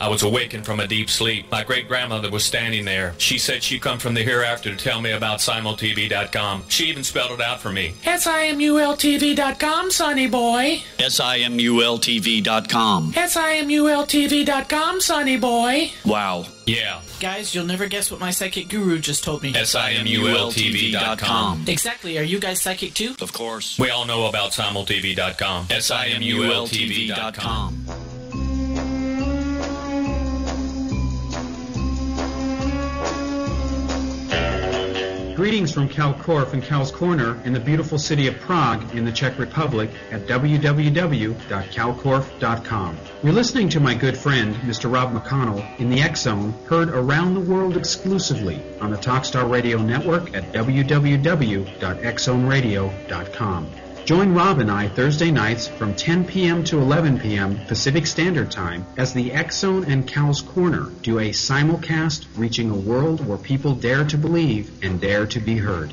I was awakened from a deep sleep. My great grandmother was standing there. She said she'd come from the hereafter to tell me about simultv.com. She even spelled it out for me. S-I-M-U-L-T-V.com, sonny boy. S-I-M-U-L-T-V.com. S-I-M-U-L-T-V.com, sonny boy. Wow. Yeah. Guys, you'll never guess what my psychic guru just told me. S-I-M-U-L-T-V.com. Exactly. Are you guys psychic too? Of course. We all know about simultv.com. S-I-M-U-L-T-V.com. Greetings from Cal Korff and Cal's Corner in the beautiful city of Prague in the Czech Republic at www.calkorff.com. You're listening to my good friend, Mr. Rob McConnell, in the X Zone, heard around the world exclusively on the Talkstar Radio Network at www.xzoneradio.com. Join Rob and I Thursday nights from 10 p.m. to 11 p.m. Pacific Standard Time as the Zone and Cal's Corner do a simulcast reaching a world where people dare to believe and dare to be heard.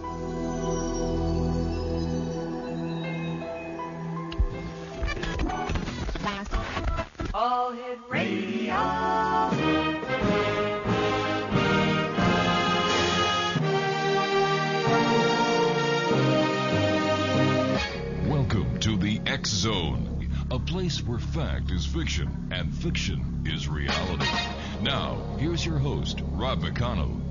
Fiction and fiction is reality. Now, here's your host, Rob McConnell.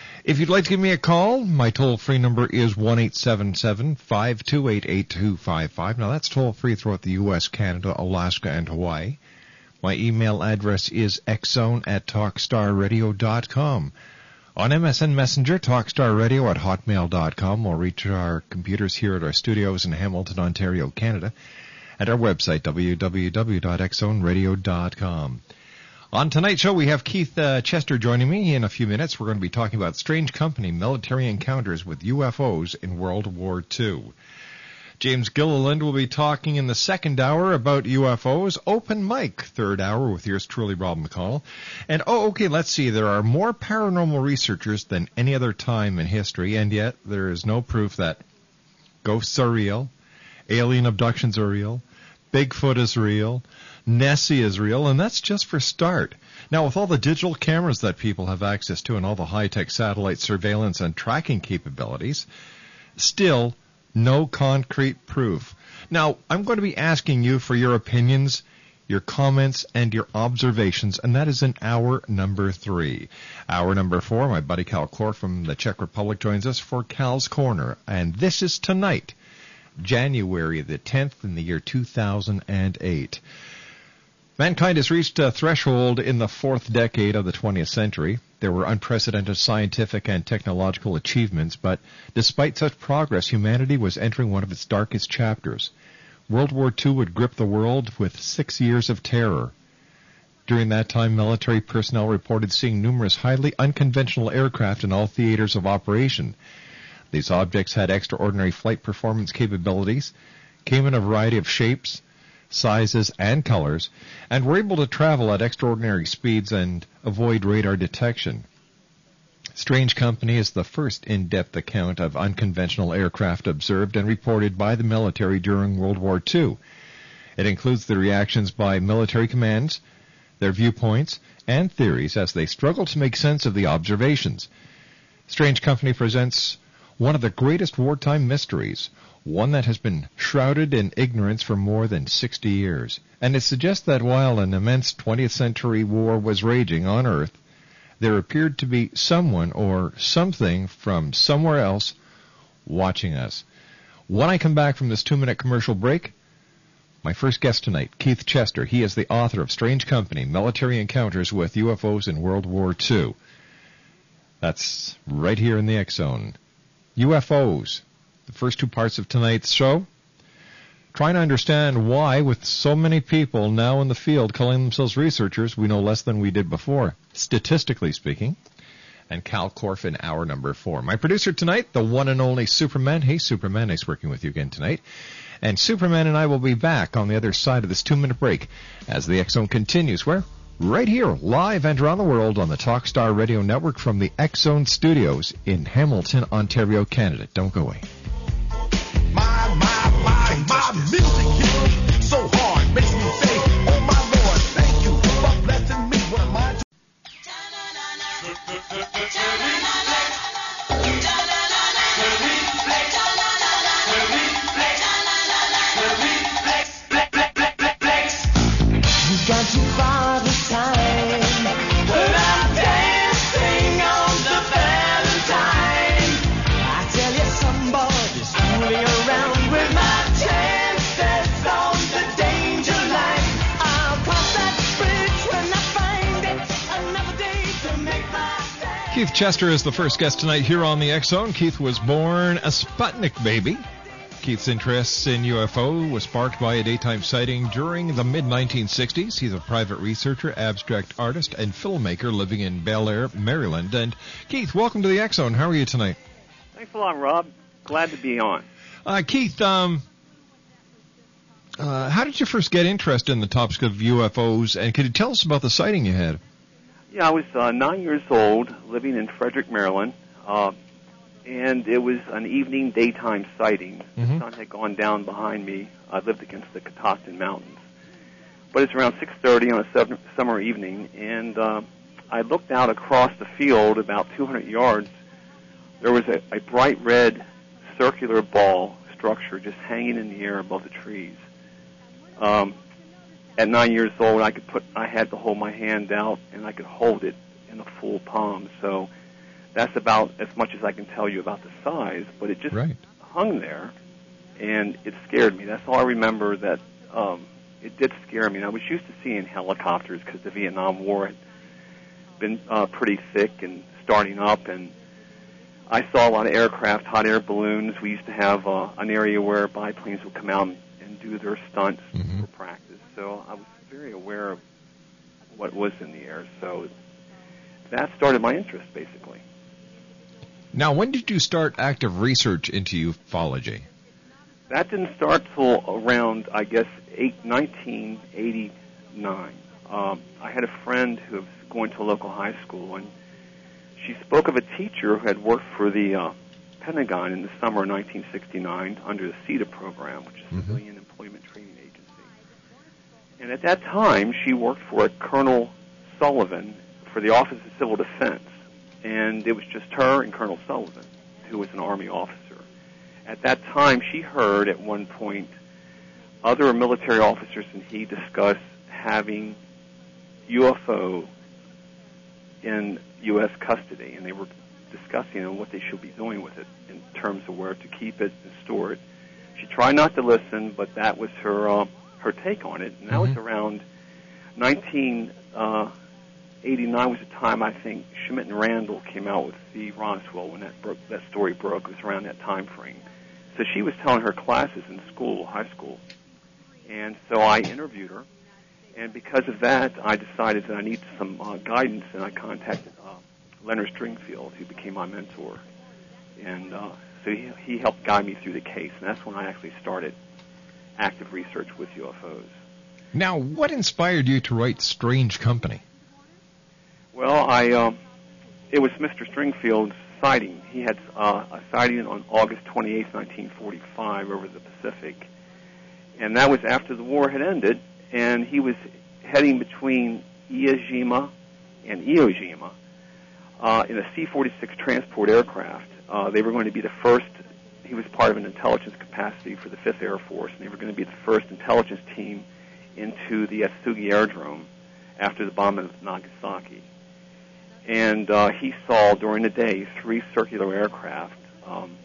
If you'd like to give me a call, my toll-free number is one eight seven seven five two eight eight two five five. Now that's toll-free throughout the U.S., Canada, Alaska, and Hawaii. My email address is xzone at talkstarradio.com. On MSN Messenger, talkstarradio at hotmail.com. We'll reach our computers here at our studios in Hamilton, Ontario, Canada, at our website, www.xzoneradio.com. On tonight's show, we have Keith uh, Chester joining me. In a few minutes, we're going to be talking about strange company military encounters with UFOs in World War II. James Gilliland will be talking in the second hour about UFOs. Open mic, third hour, with yours truly, Rob McConnell. And, oh, okay, let's see. There are more paranormal researchers than any other time in history, and yet there is no proof that ghosts are real, alien abductions are real, Bigfoot is real, Nessie is real, and that's just for start. Now, with all the digital cameras that people have access to and all the high-tech satellite surveillance and tracking capabilities, still no concrete proof. Now, I'm going to be asking you for your opinions, your comments, and your observations, and that is in hour number three. Hour number four, my buddy Cal Korff from the Czech Republic joins us for Cal's Corner, and this is tonight, January the 10th in the year 2008. Mankind has reached a threshold in the fourth decade of the 20th century. There were unprecedented scientific and technological achievements, but despite such progress, humanity was entering one of its darkest chapters. World War II would grip the world with six years of terror. During that time, military personnel reported seeing numerous highly unconventional aircraft in all theaters of operation. These objects had extraordinary flight performance capabilities, came in a variety of shapes, sizes, and colors, and were able to travel at extraordinary speeds and avoid radar detection. Strange Company is the first in-depth account of unconventional aircraft observed and reported by the military during World War II. It includes the reactions by military commands, their viewpoints, and theories as they struggle to make sense of the observations. Strange Company presents one of the greatest wartime mysteries, one that has been shrouded in ignorance for more than 60 years. And it suggests that while an immense 20th century war was raging on Earth, there appeared to be someone or something from somewhere else watching us. When I come back from this two minute commercial break, my first guest tonight, Keith Chester. He is the author of Strange Company, Military Encounters with UFOs in World War II. That's right here in the X Zone. UFOs, the first two parts of tonight's show. Trying to understand why, with so many people now in the field calling themselves researchers, we know less than we did before, statistically speaking. And Cal Korff in hour number four. My producer tonight, the one and only Superman. Hey, Superman, nice working with you again tonight. And Superman and I will be back on the other side of this two minute break as the Zone continues. Where? Right here, live and around the world on the Talkstar Radio Network from the Zone studios in Hamilton, Ontario, Canada. Don't go away. Turn it. Keith Chester is the first guest tonight here on the X Zone. Keith was born a Sputnik baby. Keith's interest in UFO was sparked by a daytime sighting during the mid 1960s. He's a private researcher, abstract artist, and filmmaker living in Bel Air, Maryland. And Keith, welcome to the X Zone. How are you tonight? Thanks a lot, Rob. Glad to be on. Uh, Keith, um, uh, how did you first get interested in the topic of UFOs? And could you tell us about the sighting you had? Yeah, I was uh, nine years old, living in Frederick, Maryland, uh, and it was an evening daytime sighting. Mhm. The sun had gone down behind me. I lived against the Catoctin Mountains, but it's around 6:30 on a sum- summer evening, and uh, I looked out across the field about 200 yards. There was a, a bright red circular ball structure just hanging in the air above the trees. Um, at nine years old, I could put, I had to hold my hand out and I could hold it, in the full palm. So that's about as much as I can tell you about the size. But it just Right. hung there, and it scared me. That's all I remember. That um, it did scare me. And I was used to seeing helicopters because the Vietnam War had been uh, pretty thick and starting up, and I saw a lot of aircraft, hot air balloons. We used to have uh, an area where biplanes would come out and do their stunts for practice. So I was very aware of what was in the air. So that started my interest, basically. Now, when did you start active research into ufology? That didn't start till around, I guess, eight, 1989. Um, I had a friend who was going to a local high school, and she spoke of a teacher who had worked for the uh, Pentagon in the summer of 1969 under the CETA program, which is Civilian Employment. And at that time, she worked for Colonel Sullivan for the Office of Civil Defense, and it was just her and Colonel Sullivan, who was an Army officer. At that time, she heard at one point other military officers and he discuss having UFO in U.S. custody, and they were discussing what they should be doing with it in terms of where to keep it and store it. She tried not to listen, but that was her uh, her take on it, and that was around 1989 was the time I think Schmitt and Randle came out with the Roswell when that broke, that story broke. It was around that time frame. So she was telling her classes in school, high school, and so I interviewed her. And because of that, I decided that I needed some uh, guidance, and I contacted uh, Leonard Stringfield, who became my mentor. And uh, so he, he helped guide me through the case, and that's when I actually started active research with UFOs. Now, what inspired you to write Strange Company? Well, I um, it was Mr. Stringfield's sighting. He had uh, a sighting on August 28, 1945, over the Pacific, and that was after the war had ended, and he was heading between Iwo and Iwo Jima uh, in a C-46 transport aircraft. Uh, they were going to be the first. He was part of an intelligence capacity for the 5th Air Force, and they were going to be the first intelligence team into the Atsugi Aerodrome after the bombing of Nagasaki. And uh, he saw during the day three circular aircraft, um,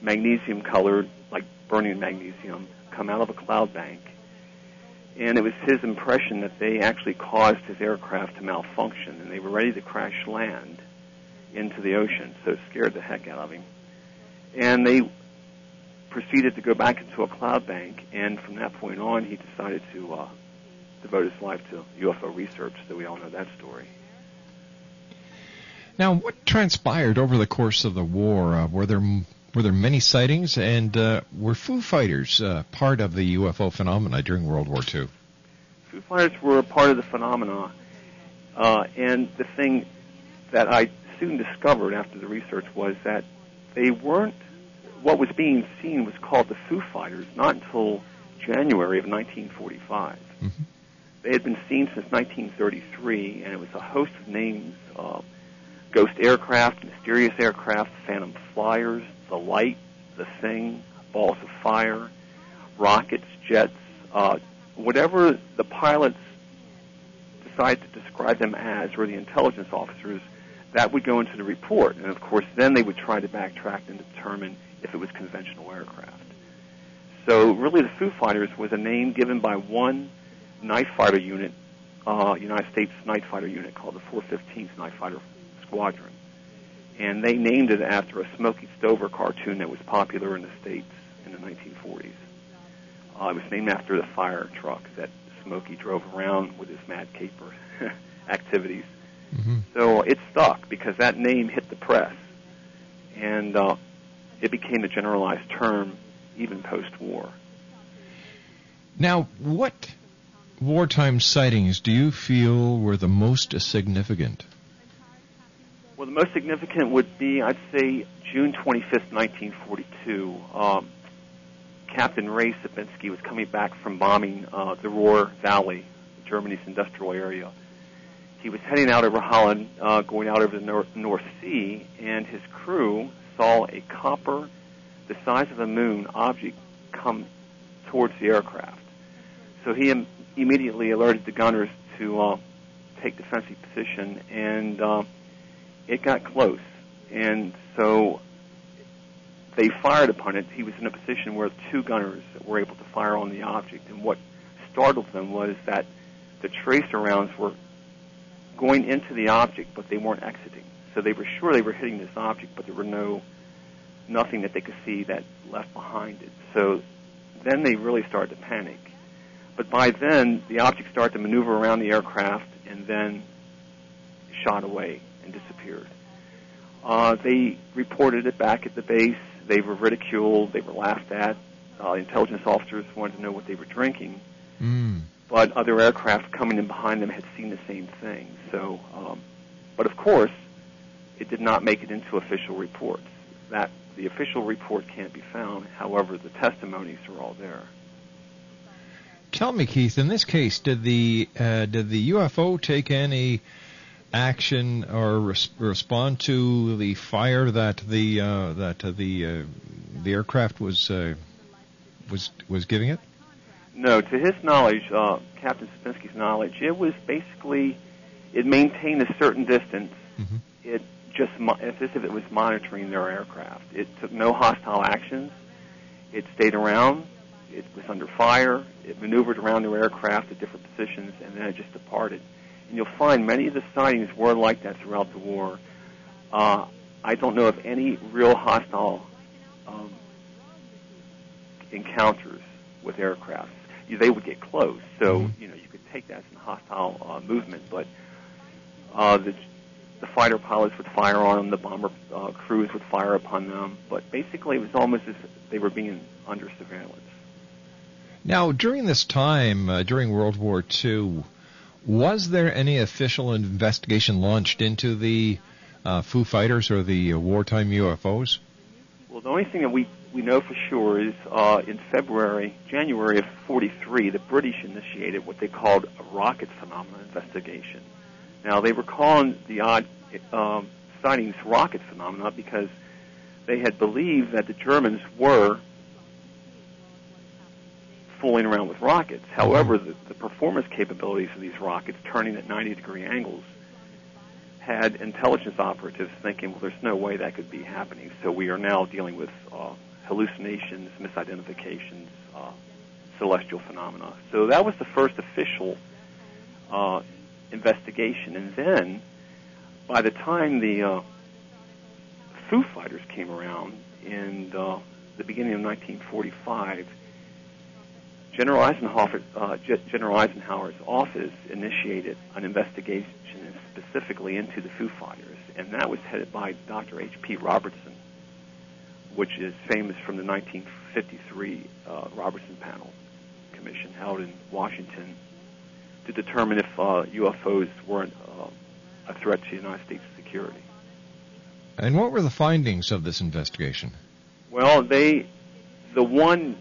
magnesium colored, like burning magnesium, come out of a cloud bank. And it was his impression that they actually caused his aircraft to malfunction, and they were ready to crash land into the ocean. So it scared the heck out of him. And they proceeded to go back into a cloud bank, and from that point on, he decided to uh, devote his life to UFO research. So we all know that story. Now, what transpired over the course of the war? Uh, were there were there many sightings, and uh, were Foo Fighters uh, part of the UFO phenomena during World War II? Foo Fighters were a part of the phenomena, uh, and the thing that I soon discovered after the research was that they weren't. What was being seen was called the Foo Fighters, not until January of 1945. They had been seen since 1933, and it was a host of names: uh, ghost aircraft, mysterious aircraft, phantom flyers, the light, the thing, balls of fire, rockets, jets, uh, whatever the pilots decide to describe them as, or the intelligence officers, that would go into the report. And of course, then they would try to backtrack and determine if it was conventional aircraft. So really, the Foo Fighters was a name given by one night fighter unit, uh, United States night fighter unit called the 415th Night Fighter Squadron. And they named it after a Smokey Stover cartoon that was popular in the States in the 1940s. Uh, it was named after the fire truck that Smokey drove around with his Mad Caper activities. So it stuck because that name hit the press, and uh, it became a generalized term even post-war. Now, what wartime sightings do you feel were the most significant? Well, the most significant would be, I'd say, June 25th, 1942. Um, Captain Ray Sobinski was coming back from bombing uh, the Ruhr Valley, Germany's industrial area. He was heading out over Holland, uh, going out over the North, North Sea, and his crew saw a copper, the size of the moon, object come towards the aircraft. So he Im- immediately alerted the gunners to uh, take defensive position, and uh, it got close. And so they fired upon it. He was in a position where two gunners were able to fire on the object, and what startled them was that the tracer rounds were going into the object, but they weren't exiting. So they were sure they were hitting this object, but there were no nothing that they could see that left behind it. So then they really started to panic. But by then, the object started to maneuver around the aircraft and then shot away and disappeared. Uh, they reported it back at the base. They were ridiculed. They were laughed at. Uh, intelligence officers wanted to know what they were drinking. Mm. But other aircraft coming in behind them had seen the same thing. So, um, but of course, it did not make it into official reports. That the official report can't be found. However, the testimonies are all there. Tell me, Keith. In this case, did the uh, did the UFO take any action or res- respond to the fire that the uh, that uh, the the aircraft was uh, was was giving it? No, to his knowledge, uh, Captain Sobinski's knowledge, it was basically it maintained a certain distance. Mm-hmm. It just mo- as if it was monitoring their aircraft. It took no hostile actions. It stayed around. It was under fire. It maneuvered around their aircraft at different positions, and then it just departed. And you'll find many of the sightings were like that throughout the war. Uh, I don't know of any real hostile um, encounters with aircraft. They would get close, so you know you could take that as a hostile uh, movement. But uh, the the fighter pilots would fire on them, the bomber uh, crews would fire upon them. But basically, it was almost as if they were being under surveillance. Now, during this time, uh, during World War II, was there any official investigation launched into the uh, Foo Fighters or the uh, wartime UFOs? Well, the only thing that we, we know for sure is uh, in February, January of 43, the British initiated what they called a rocket phenomena investigation. Now, they were calling the odd um, sightings rocket phenomena because they had believed that the Germans were fooling around with rockets. However, the, the performance capabilities of these rockets, turning at 90 degree angles, had intelligence operatives thinking, well, there's no way that could be happening. So we are now dealing with uh, hallucinations, misidentifications, uh, celestial phenomena. So that was the first official uh, investigation. And then, by the time the uh, Foo Fighters came around in uh, the beginning of 1945, General Eisenhower, uh, General Eisenhower's office initiated an investigation specifically into the Foo Fighters, and that was headed by Dr. H.P. Robertson, which is famous from the 1953 uh, Robertson Panel Commission held in Washington to determine if uh, UFOs weren't uh, a threat to the United States security. And what were the findings of this investigation? Well, they, the one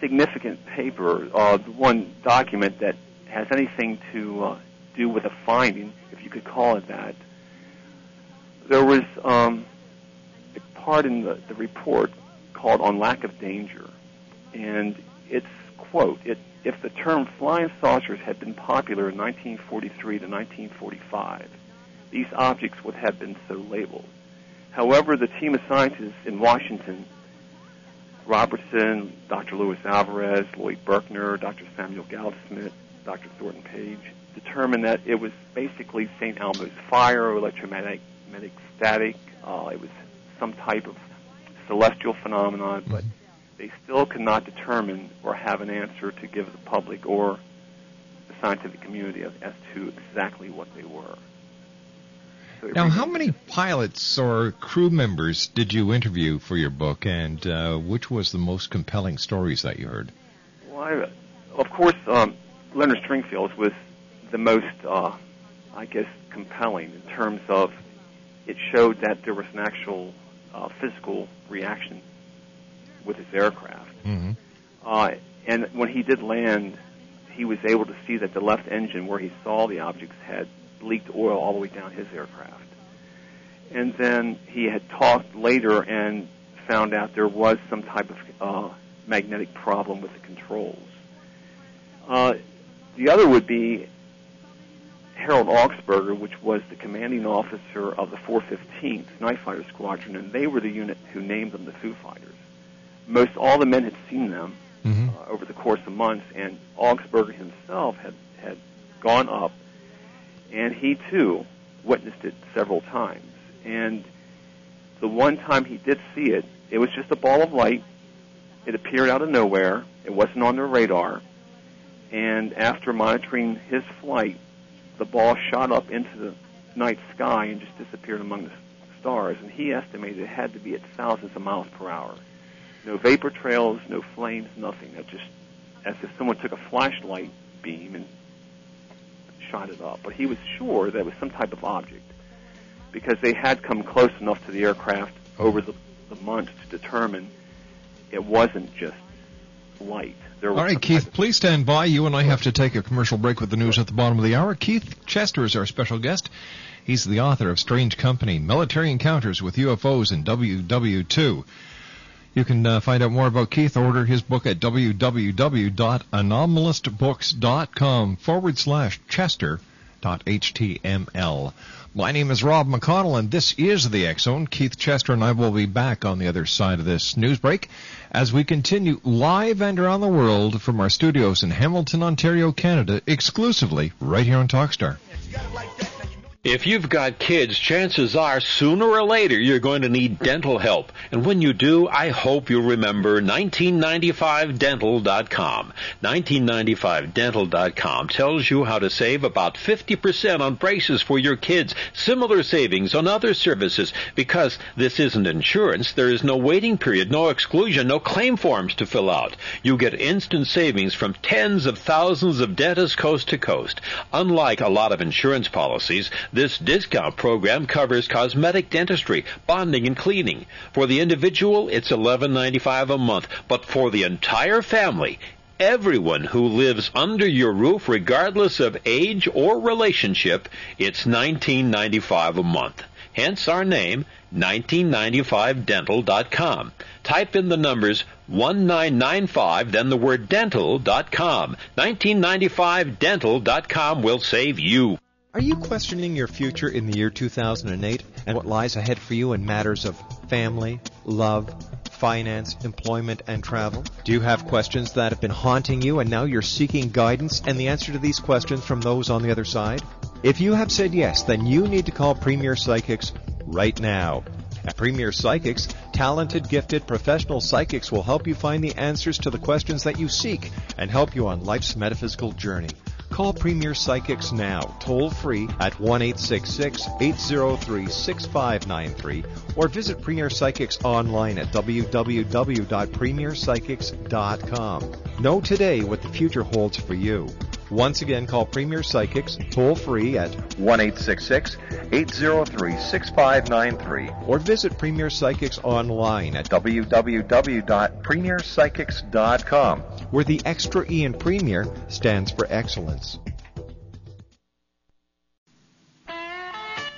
significant paper, uh, the one document that has anything to uh, do with a finding, if you could call it that, there was um, part in the, the report called "On Lack of Danger," and it's quote: it, "If the term flying saucers had been popular in 1943 to 1945, these objects would have been so labeled. However, the team of scientists in Washington Robertson, Dr. Luis Alvarez, Lloyd Berkner, Dr. Samuel Goudsmit, Dr. Thornton Page determined that it was basically St. Elmo's fire, electromagnetic static. Uh, it was some type of celestial phenomenon, but they still could not determine or have an answer to give the public or the scientific community as, as to exactly what they were. So Now, how many pilots or crew members did you interview for your book, and uh, which was the most compelling stories that you heard? Well, I, of course, um, Leonard Stringfield was the most, uh, I guess, compelling in terms of it showed that there was an actual uh, physical reaction with his aircraft. Mm-hmm. Uh, and when he did land, he was able to see that the left engine, where he saw the objects, had leaked oil all the way down his aircraft. And then he had talked later and found out there was some type of uh, magnetic problem with the controls. Uh, the other would be Harold Augspurger, which was the commanding officer of the 415th Night Fighter Squadron, and they were the unit who named them the Foo Fighters. Most all the men had seen them Mm-hmm. uh, over the course of months, and Augspurger himself had had gone up, and he too witnessed it several times. And the one time he did see it, it was just a ball of light. It appeared out of nowhere. It wasn't on their radar. And after monitoring his flight, the ball shot up into the night sky and just disappeared among the stars. And he estimated it had to be at thousands of miles per hour. No vapor trails, no flames, nothing. It just as if someone took a flashlight beam and shot it up. But he was sure that it was some type of object because they had come close enough to the aircraft over the, the months to determine it wasn't just light. All right, Keith, please stand by. You and I have to take a commercial break with the news at the bottom of the hour. Keith Chester is our special guest. He's the author of Strange Company, Military Encounters with UFOs in WW2. You can uh, find out more about Keith. Order his book at www.anomalistbooks.com forward slash Chester dot html. My name is Rob McConnell, and this is the Zone. Keith Chester and I will be back on the other side of this news break as we continue live and around the world from our studios in Hamilton, Ontario, Canada, exclusively right here on Talkstar. If you've got kids, chances are sooner or later you're going to need dental help. And when you do, I hope you'll remember 1995dental.com. 1995dental.com tells you how to save about 50% on braces for your kids, similar savings on other services. Because this isn't insurance, there is no waiting period, no exclusion, no claim forms to fill out. You get instant savings from tens of thousands of dentists coast to coast. Unlike a lot of insurance policies, this discount program covers cosmetic dentistry, bonding, and cleaning. For the individual, it's $11.95 a month, but for the entire family, everyone who lives under your roof, regardless of age or relationship, it's $19.95 a month. Hence our name, 1995dental.com. Type in the numbers 1995, then the word dental.com. 1995dental.com will save you. Are you questioning your future in the year 2008 and what lies ahead for you in matters of family, love, finance, employment, and travel? Do you have questions that have been haunting you and now you're seeking guidance and the answer to these questions from those on the other side? If you have said yes, then you need to call Premier Psychics right now. At Premier Psychics, talented, gifted, professional psychics will help you find the answers to the questions that you seek and help you on life's metaphysical journey. Call Premier Psychics now, toll free at 1 803 6593 or visit Premier Psychics online at www.premierpsychics.com. Know today what the future holds for you. Once again, call Premier Psychics toll free at 1 803 6593 or visit Premier Psychics online at www.premierpsychics.com where the extra E in Premier stands for excellence.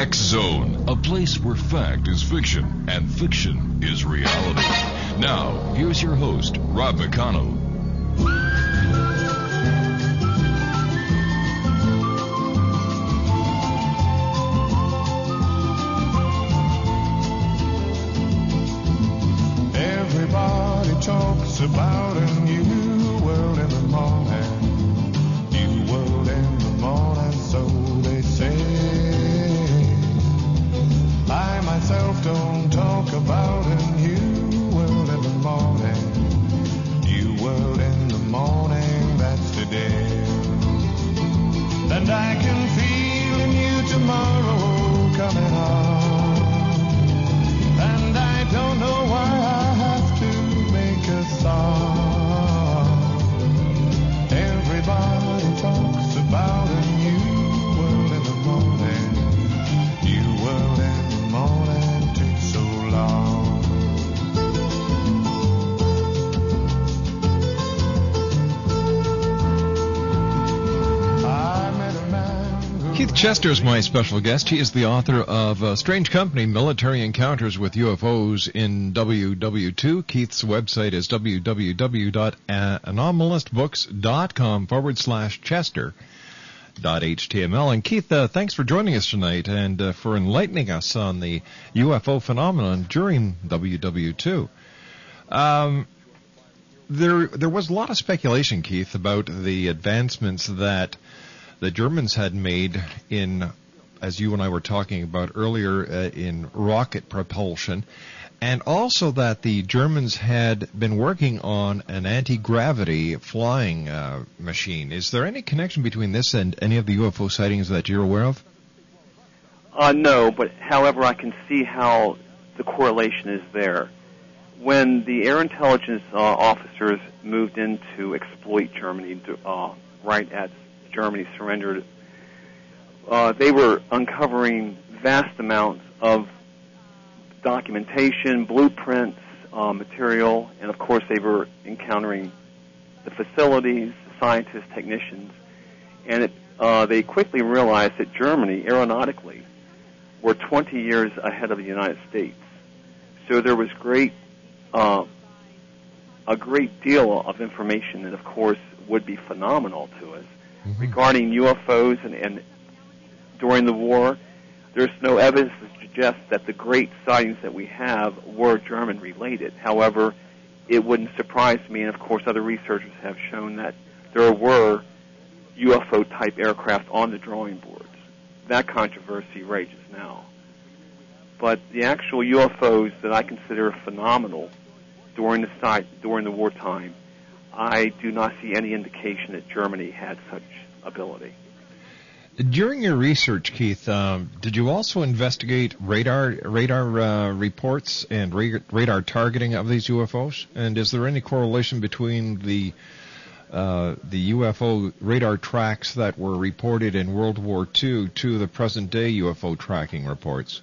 X Zone, a place where fact is fiction and fiction is reality. Now, here's your host, Rob McConnell. Everybody talks about myself Keith Chester is my special guest. He is the author of uh, Strange Company Military Encounters with UFOs in WW2. Keith's website is www.anomalistbooks.com forward slash Chester. HTML. And Keith, uh, thanks for joining us tonight and uh, for enlightening us on the UFO phenomenon during WW2. Um, there, there was a lot of speculation, Keith, about the advancements that the Germans had made in, as you and I were talking about earlier, uh, in rocket propulsion, and also that the Germans had been working on an anti-gravity flying uh, machine. Is there any connection between this and any of the UFO sightings that you're aware of? Uh, no, but however, I can see how the correlation is there. When the air intelligence uh, officers moved in to exploit Germany, uh, right as Germany surrendered, uh, they were uncovering vast amounts of documentation, blueprints, uh, material, and of course they were encountering the facilities, scientists, technicians, and it, uh, they quickly realized that Germany, aeronautically, were 20 years ahead of the United States. So there was great, uh, a great deal of information that, of course, would be phenomenal to us mm-hmm. regarding UFOs and, and during the war. There's no evidence to suggest that the great sightings that we have were German related. However, it wouldn't surprise me, and of course, other researchers have shown that there were UFO type aircraft on the drawing boards. That controversy rages now. But the actual UFOs that I consider phenomenal during the during the wartime, I do not see any indication that Germany had such ability. During your research, Keith, um, did you also investigate radar radar uh, reports and ra- radar targeting of these UFOs? And is there any correlation between the uh, the UFO radar tracks that were reported in World War II to the present day UFO tracking reports?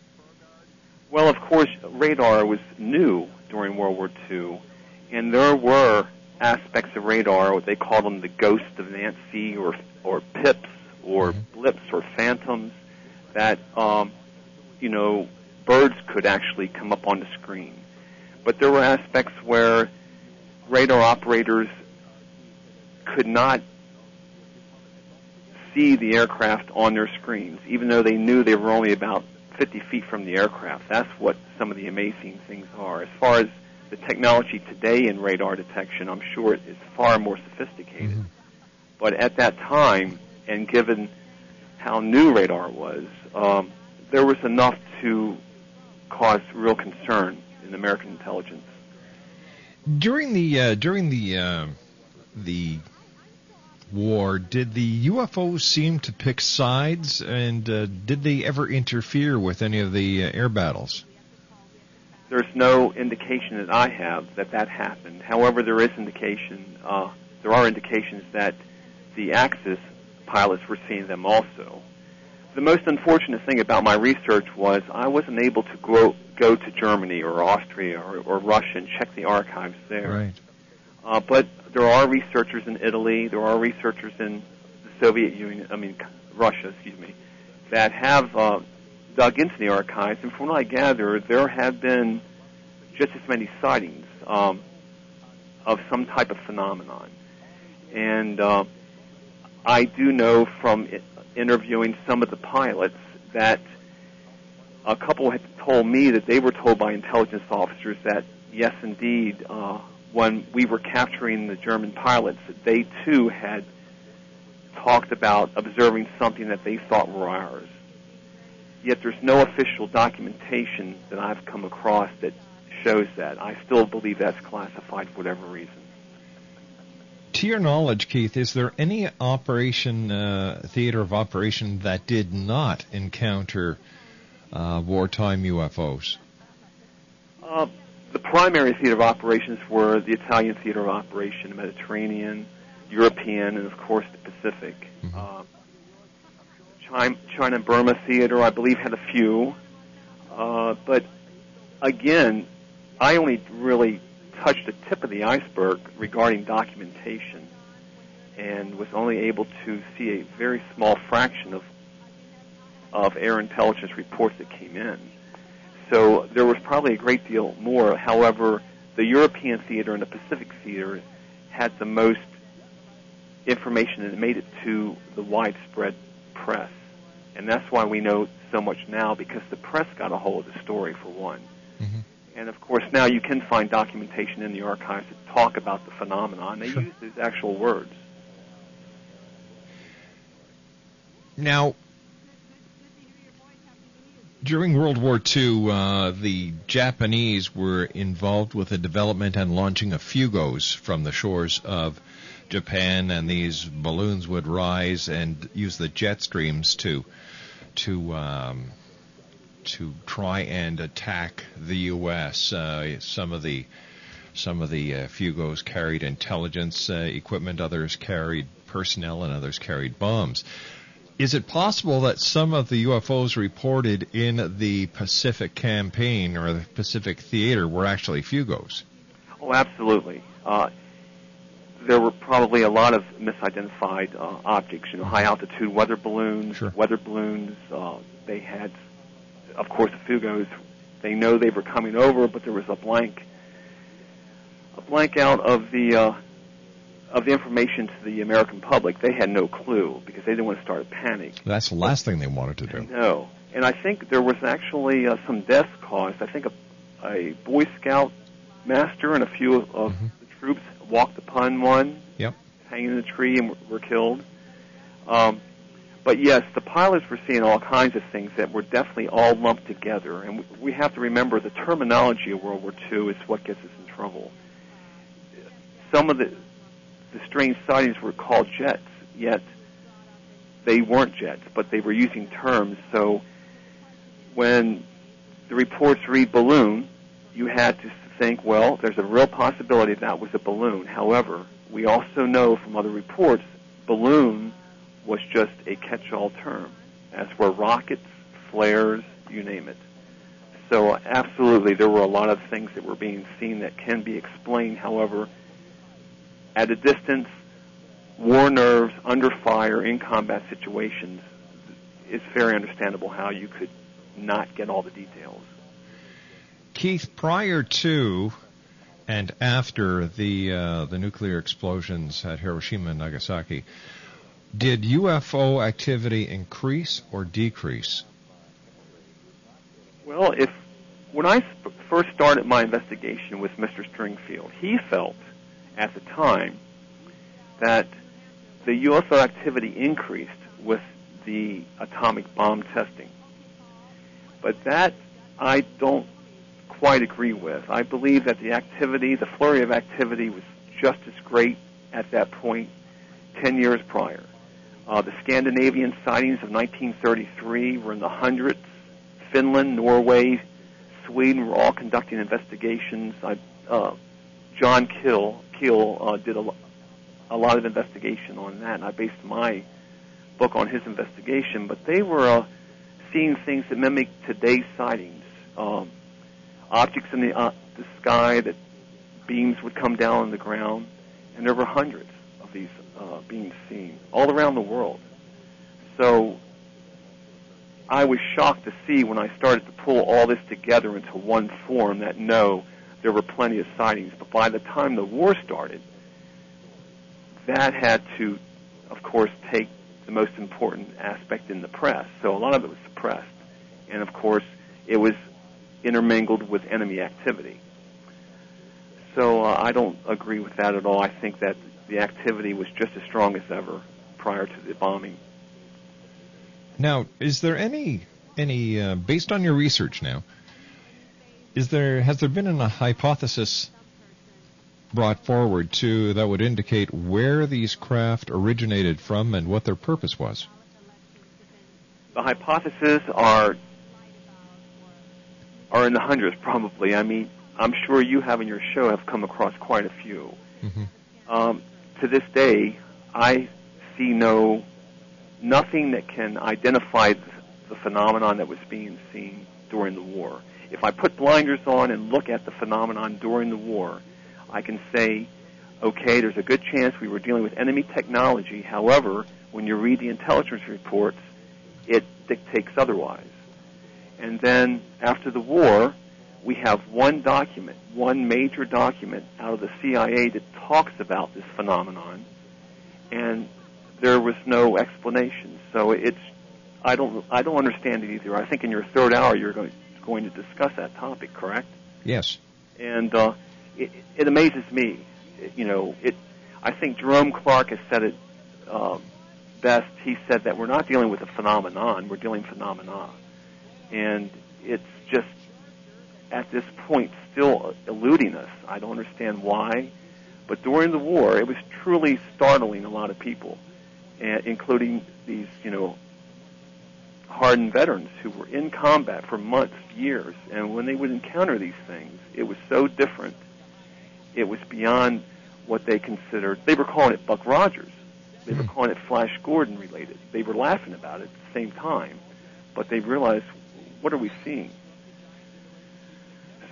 Well, of course, radar was new during World War II, and there were aspects of radar. What they called them the ghost of Nancy or or pips or mm-hmm. blips or phantoms that um, you know birds could actually come up on the screen. But there were aspects where radar operators could not see the aircraft on their screens, even though they knew they were only about 50 feet from the aircraft. That's what some of the amazing things are. As far as the technology today in radar detection, I'm sure it is far more sophisticated. Mm-hmm. But at that time, and given how new radar was, um, there was enough to cause real concern in American intelligence. During the uh, during the uh, the war, did the UFOs seem to pick sides, and uh, did they ever interfere with any of the uh, air battles? There's no indication that I have that that happened. However, there is indication. Uh, there are indications that the Axis pilots were seeing them also. The most unfortunate thing about my research was I wasn't able to go, go to Germany or Austria or, or Russia and check the archives there. Right. Uh, but there are researchers in Italy, there are researchers in the Soviet Union, I mean Russia, excuse me, that have uh, dug into the archives, and from what I gather, there have been just as many sightings um, of some type of phenomenon. And uh, I do know from interviewing some of the pilots that a couple had told me that they were told by intelligence officers that yes, indeed, uh, when we were capturing the German pilots, that they too had talked about observing something that they thought were ours. Yet there's no official documentation that I've come across that shows that. I still believe that's classified for whatever reason to your knowledge, Keith, is there any operation, uh, theater of operation that did not encounter uh, wartime UFOs? Uh, the primary theater of operations were the Italian theater of operation, the Mediterranean, European, and of course the Pacific. Mm-hmm. China Burma theater, I believe, had a few, uh, but again, I only really touched the tip of the iceberg regarding documentation and was only able to see a very small fraction of of air intelligence reports that came in. So there was probably a great deal more. However, the European theater and the Pacific theater had the most information and it made it to the widespread press. And that's why we know so much now because the press got a hold of the story for one. Mm-hmm. And of course now you can find documentation in the archives that talk about the phenomenon. They Sure. use these actual words. Now, during World War II, uh, the Japanese were involved with the development and launching of fugos from the shores of Japan, and these balloons would rise and use the jet streams to to um, to try and attack the U.S. Uh, some of the some of the uh, fugos carried intelligence uh, equipment, others carried personnel, and others carried bombs. Is it possible that some of the UFOs reported in the Pacific campaign or the Pacific theater were actually fugos? Oh, absolutely. Uh, there were probably a lot of misidentified uh, objects. You know, high altitude weather balloons, weather balloons. Uh, they had, of course, the Fugos. They know they were coming over, but there was a blank, a blank out of the uh, of the information to the American public. They had no clue because they didn't want to start a panic. That's the last thing they wanted to do. No, and I think there was actually uh, some deaths caused. I think a, a Boy Scout master and a few of, of the troops walked upon one, Yep. hanging in the tree, and were, were killed. Um, but yes, the pilots were seeing all kinds of things that were definitely all lumped together, and we, we have to remember the terminology of World War II is what gets us in trouble. Some of the the strange sightings were called jets, yet they weren't jets, but they were using terms. So when the reports read balloon, you had to think, well, there's a real possibility that was a balloon. However, we also know from other reports, balloon was just a catch-all term, as were rockets, flares, you name it. So absolutely, there were a lot of things that were being seen that can be explained. However, at a distance, war nerves, under fire, in combat situations, it's very understandable how you could not get all the details. Keith, prior to and after the uh, the nuclear explosions at Hiroshima and Nagasaki, did UFO activity increase or decrease? Well, if when I sp- first started my investigation with Mr. Stringfield, he felt at the time that the UFO activity increased with the atomic bomb testing. But that I don't quite agree with. I believe that the activity, the flurry of activity, was just as great at that point 10 years prior. Uh, the Scandinavian sightings of 1933 were in the hundreds. Finland, Norway, Sweden were all conducting investigations. I, uh, John Kill, Keel uh, did a, a lot of investigation on that, and I based my book on his investigation. But they were uh, seeing things that mimic today's sightings. Um, objects in the, uh, the sky that beams would come down on the ground, and there were hundreds of these uh, being seen all around the world. So I was shocked to see when I started to pull all this together into one form that no, there were plenty of sightings. But by the time the war started, that had to, of course, take the most important aspect in the press. So a lot of it was suppressed. And of course, it was intermingled with enemy activity. So uh, I don't agree with that at all. I think that the activity was just as strong as ever prior to the bombing. Now, is there any any uh, based on your research now? Is there has there been a hypothesis brought forward to that would indicate where these craft originated from and what their purpose was? The hypotheses are are in the hundreds, probably. I mean, I'm sure you have in your show have come across quite a few. Um, to this day, I see no nothing that can identify the, the phenomenon that was being seen during the war. If I put blinders on and look at the phenomenon during the war, I can say, okay, there's a good chance we were dealing with enemy technology. However, when you read the intelligence reports, it dictates otherwise. And then after the war, we have one document, one major document out of the CIA that talks about this phenomenon, and there was no explanation. So it's I don't I don't understand it either. I think in your third hour you're going going to discuss that topic, correct? Yes. And uh, it, it amazes me. It- you know, it. I think Jerome Clark has said it uh, best. He said that we're not dealing with a phenomenon; we're dealing phenomena, and it's just at this point still eluding us. I don't understand why, but during the war, it was truly startling a lot of people, and including these, you know, hardened veterans who were in combat for months, years, and when they would encounter these things, it was so different. It was beyond what they considered. They were calling it Buck Rogers. They were hmm. calling it Flash Gordon related. They were laughing about it at the same time, but they realized, what are we seeing?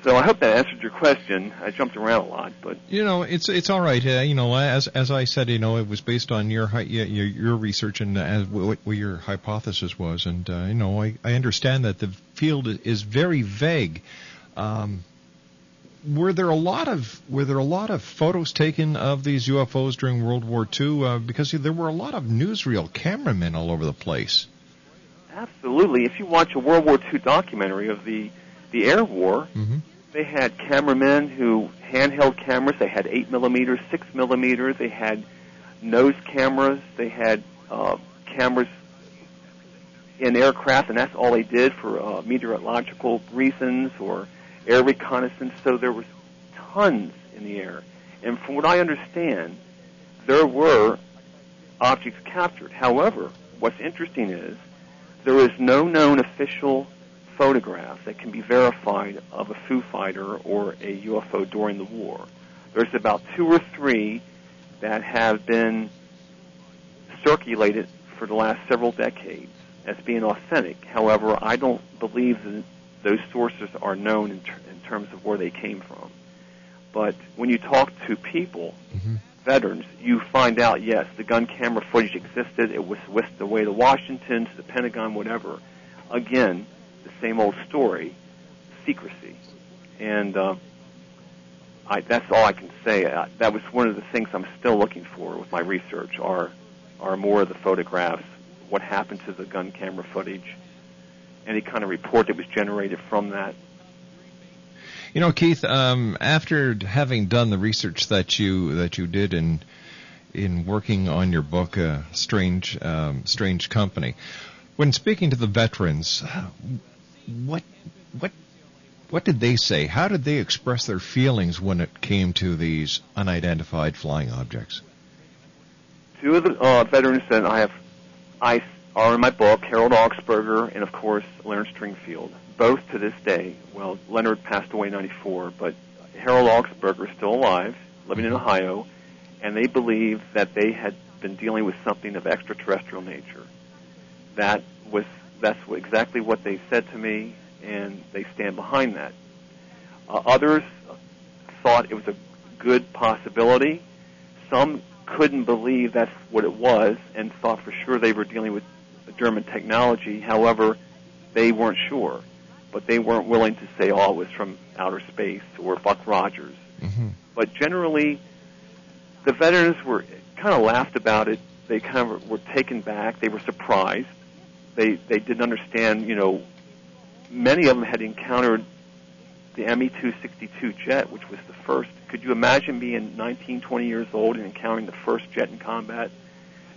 So I hope that answered your question. I jumped around a lot, but You know, it's it's all right. Uh, you know, as as I said, you know, it was based on your your, your research and as what, what your hypothesis was, and uh, you know, I I understand that the field is very vague. Um, were there a lot of were there a lot of photos taken of these UFOs during World War II? Uh, because there were a lot of newsreel cameramen all over the place. Absolutely, if you watch a World War II documentary of the the air war, Mhm. they had cameramen who handheld cameras. They had eight millimeters, six millimeters. They had nose cameras. They had uh, cameras in aircraft, and that's all they did for uh, meteorological reasons or air reconnaissance. So there was tons in the air, and from what I understand, there were objects captured. However, what's interesting is there is no known official photograph that can be verified of a Foo Fighter or a UFO during the war. There's about two or three that have been circulated for the last several decades as being authentic. However, I don't believe that those sources are known in, ter- in terms of where they came from. But when you talk to people, mm-hmm. Veterans, you find out, yes, the gun camera footage existed. It was whisked away to Washington, to the Pentagon, whatever. Again, the same old story, secrecy. And uh, I, that's all I can say. Uh, that was one of the things I'm still looking for with my research are, are more of the photographs, what happened to the gun camera footage, any kind of report that was generated from that. You know, Keith, um, after having done the research that you that you did in in working on your book, uh, Strange um, Strange Company, when speaking to the veterans, what what what did they say? How did they express their feelings when it came to these unidentified flying objects? Two of the uh, veterans that I have I are in my book, Harold Augspurger and of course Leonard Stringfield. Both to this day, well, Leonard passed away in '94, but Harold Augspurger is still alive, living in Ohio, and they believe that they had been dealing with something of extraterrestrial nature. That was that's exactly what they said to me, and they stand behind that. Uh, others thought it was a good possibility. Some couldn't believe that's what it was and thought for sure they were dealing with German technology. However, they weren't sure, but they weren't willing to say, "Oh, it was from outer space" or Buck Rogers. Mm-hmm. But generally, the veterans were kind of laughed about it. They kind of were taken back. They were surprised. They they didn't understand. You know, many of them had encountered the ME-262 jet, which was the first. Could you imagine being 19, 20 years old and encountering the first jet in combat?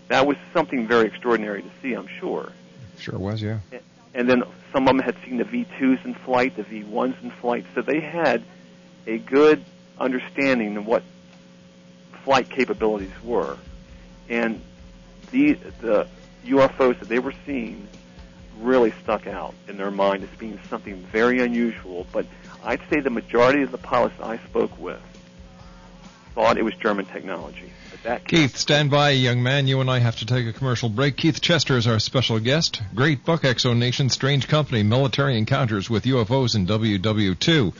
That was something very extraordinary to see, I'm sure. Sure was, yeah. And then some of them had seen the V2s in flight, the V1s in flight, so they had a good understanding of what flight capabilities were. And the the UFOs that they were seeing really stuck out in their mind as being something very unusual. But I'd say the majority of the pilots I spoke with thought it was German technology. That Keith, stand by, young man. You and I have to take a commercial break. Keith Chester is our special guest. Great book, X Zone Nation, Strange Company, Military Encounters with UFOs in WW2.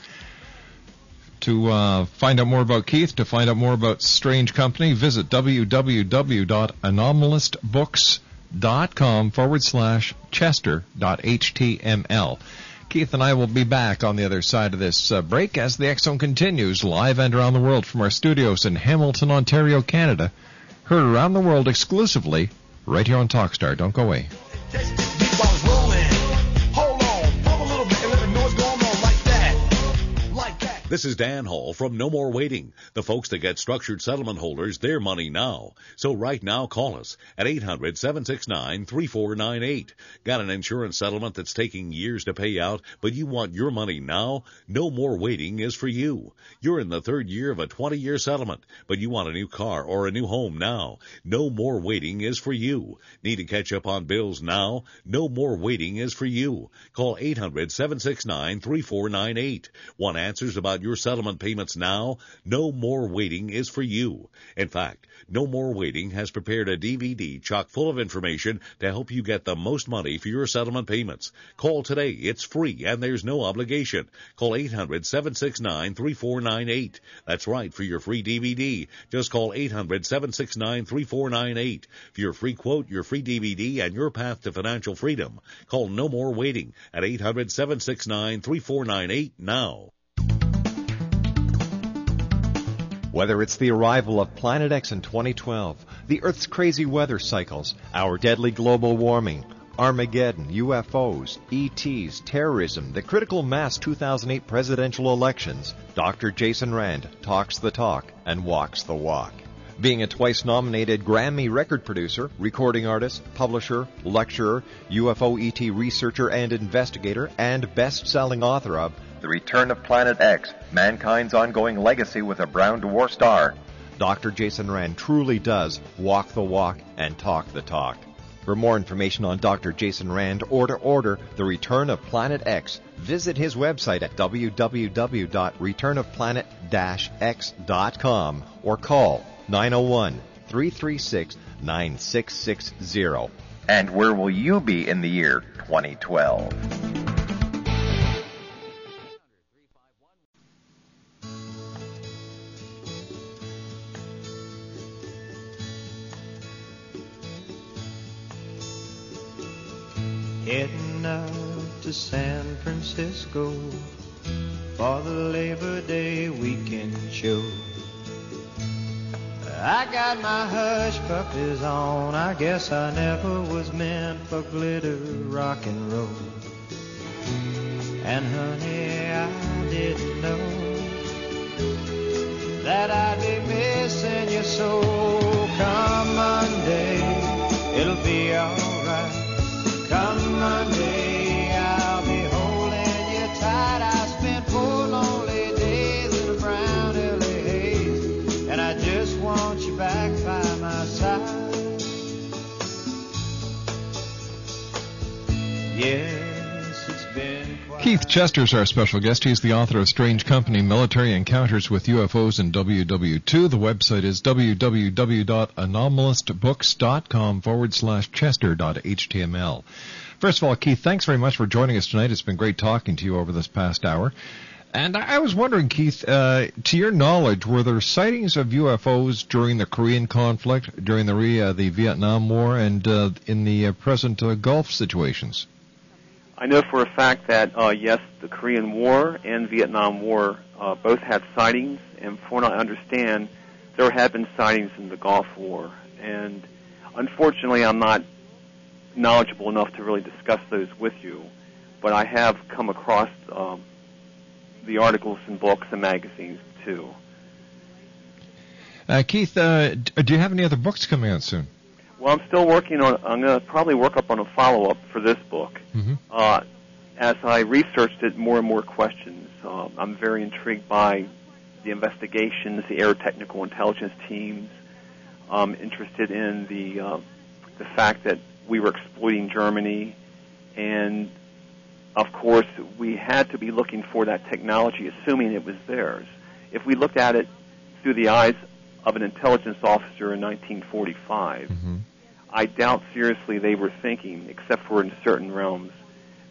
To uh, find out more about Keith, to find out more about Strange Company, visit www.anomalistbooks.com. com forward slash chester.html. Keith and I will be back on the other side of this uh, break as the X Zone continues live and around the world from our studios in Hamilton, Ontario, Canada. Heard around the world exclusively right here on Talkstar. Don't go away. This is Dan Hall from No More Waiting, the folks that get structured settlement holders their money now. So right now call us at 800-769-3498. Got an insurance settlement that's taking years to pay out, but you want your money now? No More Waiting is for you. You're in the third year of a 20-year settlement, but you want a new car or a new home now. No More Waiting is for you. Need to catch up on bills now? No More Waiting is for you. Call 800-769-3498. Want answers about your settlement payments now? No More Waiting is for you. In fact, No More Waiting has prepared a DVD chock full of information to help you get the most money for your settlement payments. Call today. It's free and there's no obligation. Call 800-769-3498. That's right, for your free DVD. Just call 800-769-3498. For your free quote, your free DVD, and your path to financial freedom. Call No More Waiting at 800-769-3498 now. Whether it's the arrival of Planet X in 2012, the Earth's crazy weather cycles, our deadly global warming, Armageddon, UFOs, ETs, terrorism, the critical mass 2008 presidential elections, Dr. Jaysen Rand talks the talk and walks the walk. Being a twice nominated Grammy record producer, recording artist, publisher, lecturer, UFO ET researcher and investigator, and best selling author of The Return of Planet X, Mankind's Ongoing Legacy with a Brown Dwarf Star. Dr. Jaysen Rand truly does walk the walk and talk the talk. For more information on Dr. Jaysen Rand or to order The Return of Planet X, visit his website at www.returnofplanet-x.com or call 901 336 9660. And where will you be in the year 2012? Heading out to San Francisco for the Labor Day weekend show. I got my hush puppies on. I guess I never was meant for glitter rock and roll. And honey, I didn't know that I'd be missing you so. Keith is our special guest. He's the author of Strange Company Military Encounters with UFOs in WW2. The website is www.anomalistbooks.com forward slash chester.html. First of all, Keith, thanks very much for joining us tonight. It's been great talking to you over this past hour. And I I was wondering, Keith, uh, to your knowledge, were there sightings of UFOs during the Korean conflict, during the uh, the Vietnam War, and uh, in the uh, present uh, Gulf situations? I know for a fact that uh, yes, the Korean War and Vietnam War uh, both had sightings, and from what I understand, there have been sightings in the Gulf War. And unfortunately, I'm not knowledgeable enough to really discuss those with you, but I have come across um, the articles in books and magazines too. Uh, Keith, uh, do you have any other books coming out soon? Well, I'm still working on. I'm going to probably work up on a follow-up for this book. Mm-hmm. Uh, as I researched it, more and more questions. Uh, I'm very intrigued by the investigations, the air technical intelligence teams. I'm interested in the uh, the fact that we were exploiting Germany, and of course, we had to be looking for that technology, assuming it was theirs. If we looked at it through the eyes of an intelligence officer in 1945, I doubt seriously they were thinking, except for in certain realms,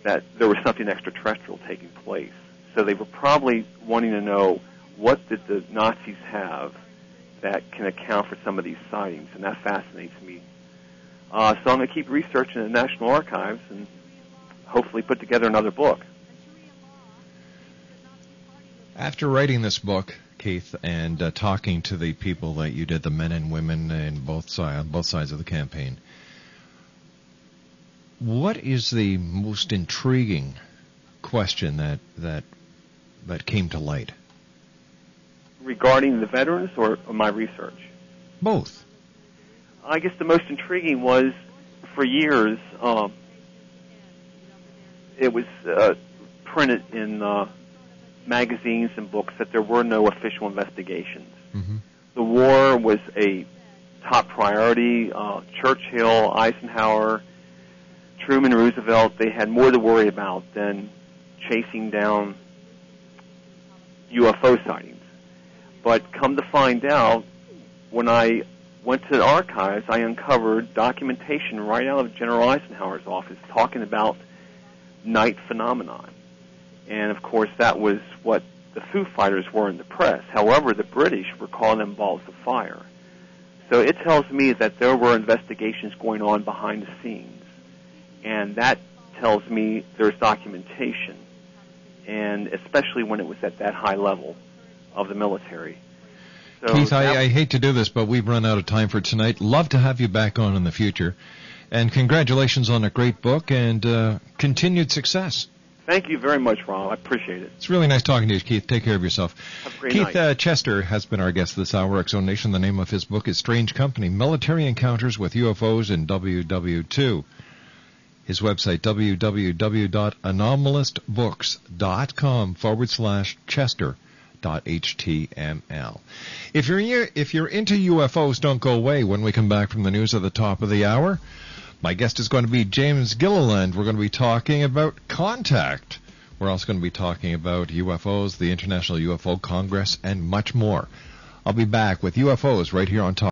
that there was something extraterrestrial taking place. So they were probably wanting to know what did the Nazis have that can account for some of these sightings, and that fascinates me Uh, so I'm going to keep researching the National Archives and hopefully put together another book. After writing this book, Keith, and uh, talking to the people that you did, the men and women in both sides, both sides of the campaign, what is the most intriguing question that that that came to light? Regarding the veterans or, or my research? Both. I guess the most intriguing was for years um, it was uh, printed in uh, magazines and books that there were no official investigations. Mm-hmm. The war was a top priority. Uh, Churchill, Eisenhower, Truman, Roosevelt, they had more to worry about than chasing down UFO sightings. But come to find out, when I went to the archives, I uncovered documentation right out of General Eisenhower's office talking about night phenomenon. And of course, that was what the Foo Fighters were in the press. However, the British were calling them balls of fire. So it tells me that there were investigations going on behind the scenes. And that tells me there's documentation. And especially when it was at that high level of the military. So Keith, I, I hate to do this, but we've run out of time for tonight. Love to have you back on in the future. And congratulations on a great book and uh, continued success. Thank you very much, Rob. I appreciate it. It's really nice talking to you, Keith. Take care of yourself. Have a great Keith uh, Chester has been our guest this hour, Zone Nation. The name of his book is Strange Company Military Encounters with UFOs in WW2. His website, www.anomalistbooks.com forward slash Chester. Dot HTML. If you're if you're into UFOs, don't go away. When we come back from the news at the top of the hour, my guest is going to be James Gilliland. We're going to be talking about contact. We're also going to be talking about UFOs, the International UFO Congress, and much more. I'll be back with UFOs right here on top.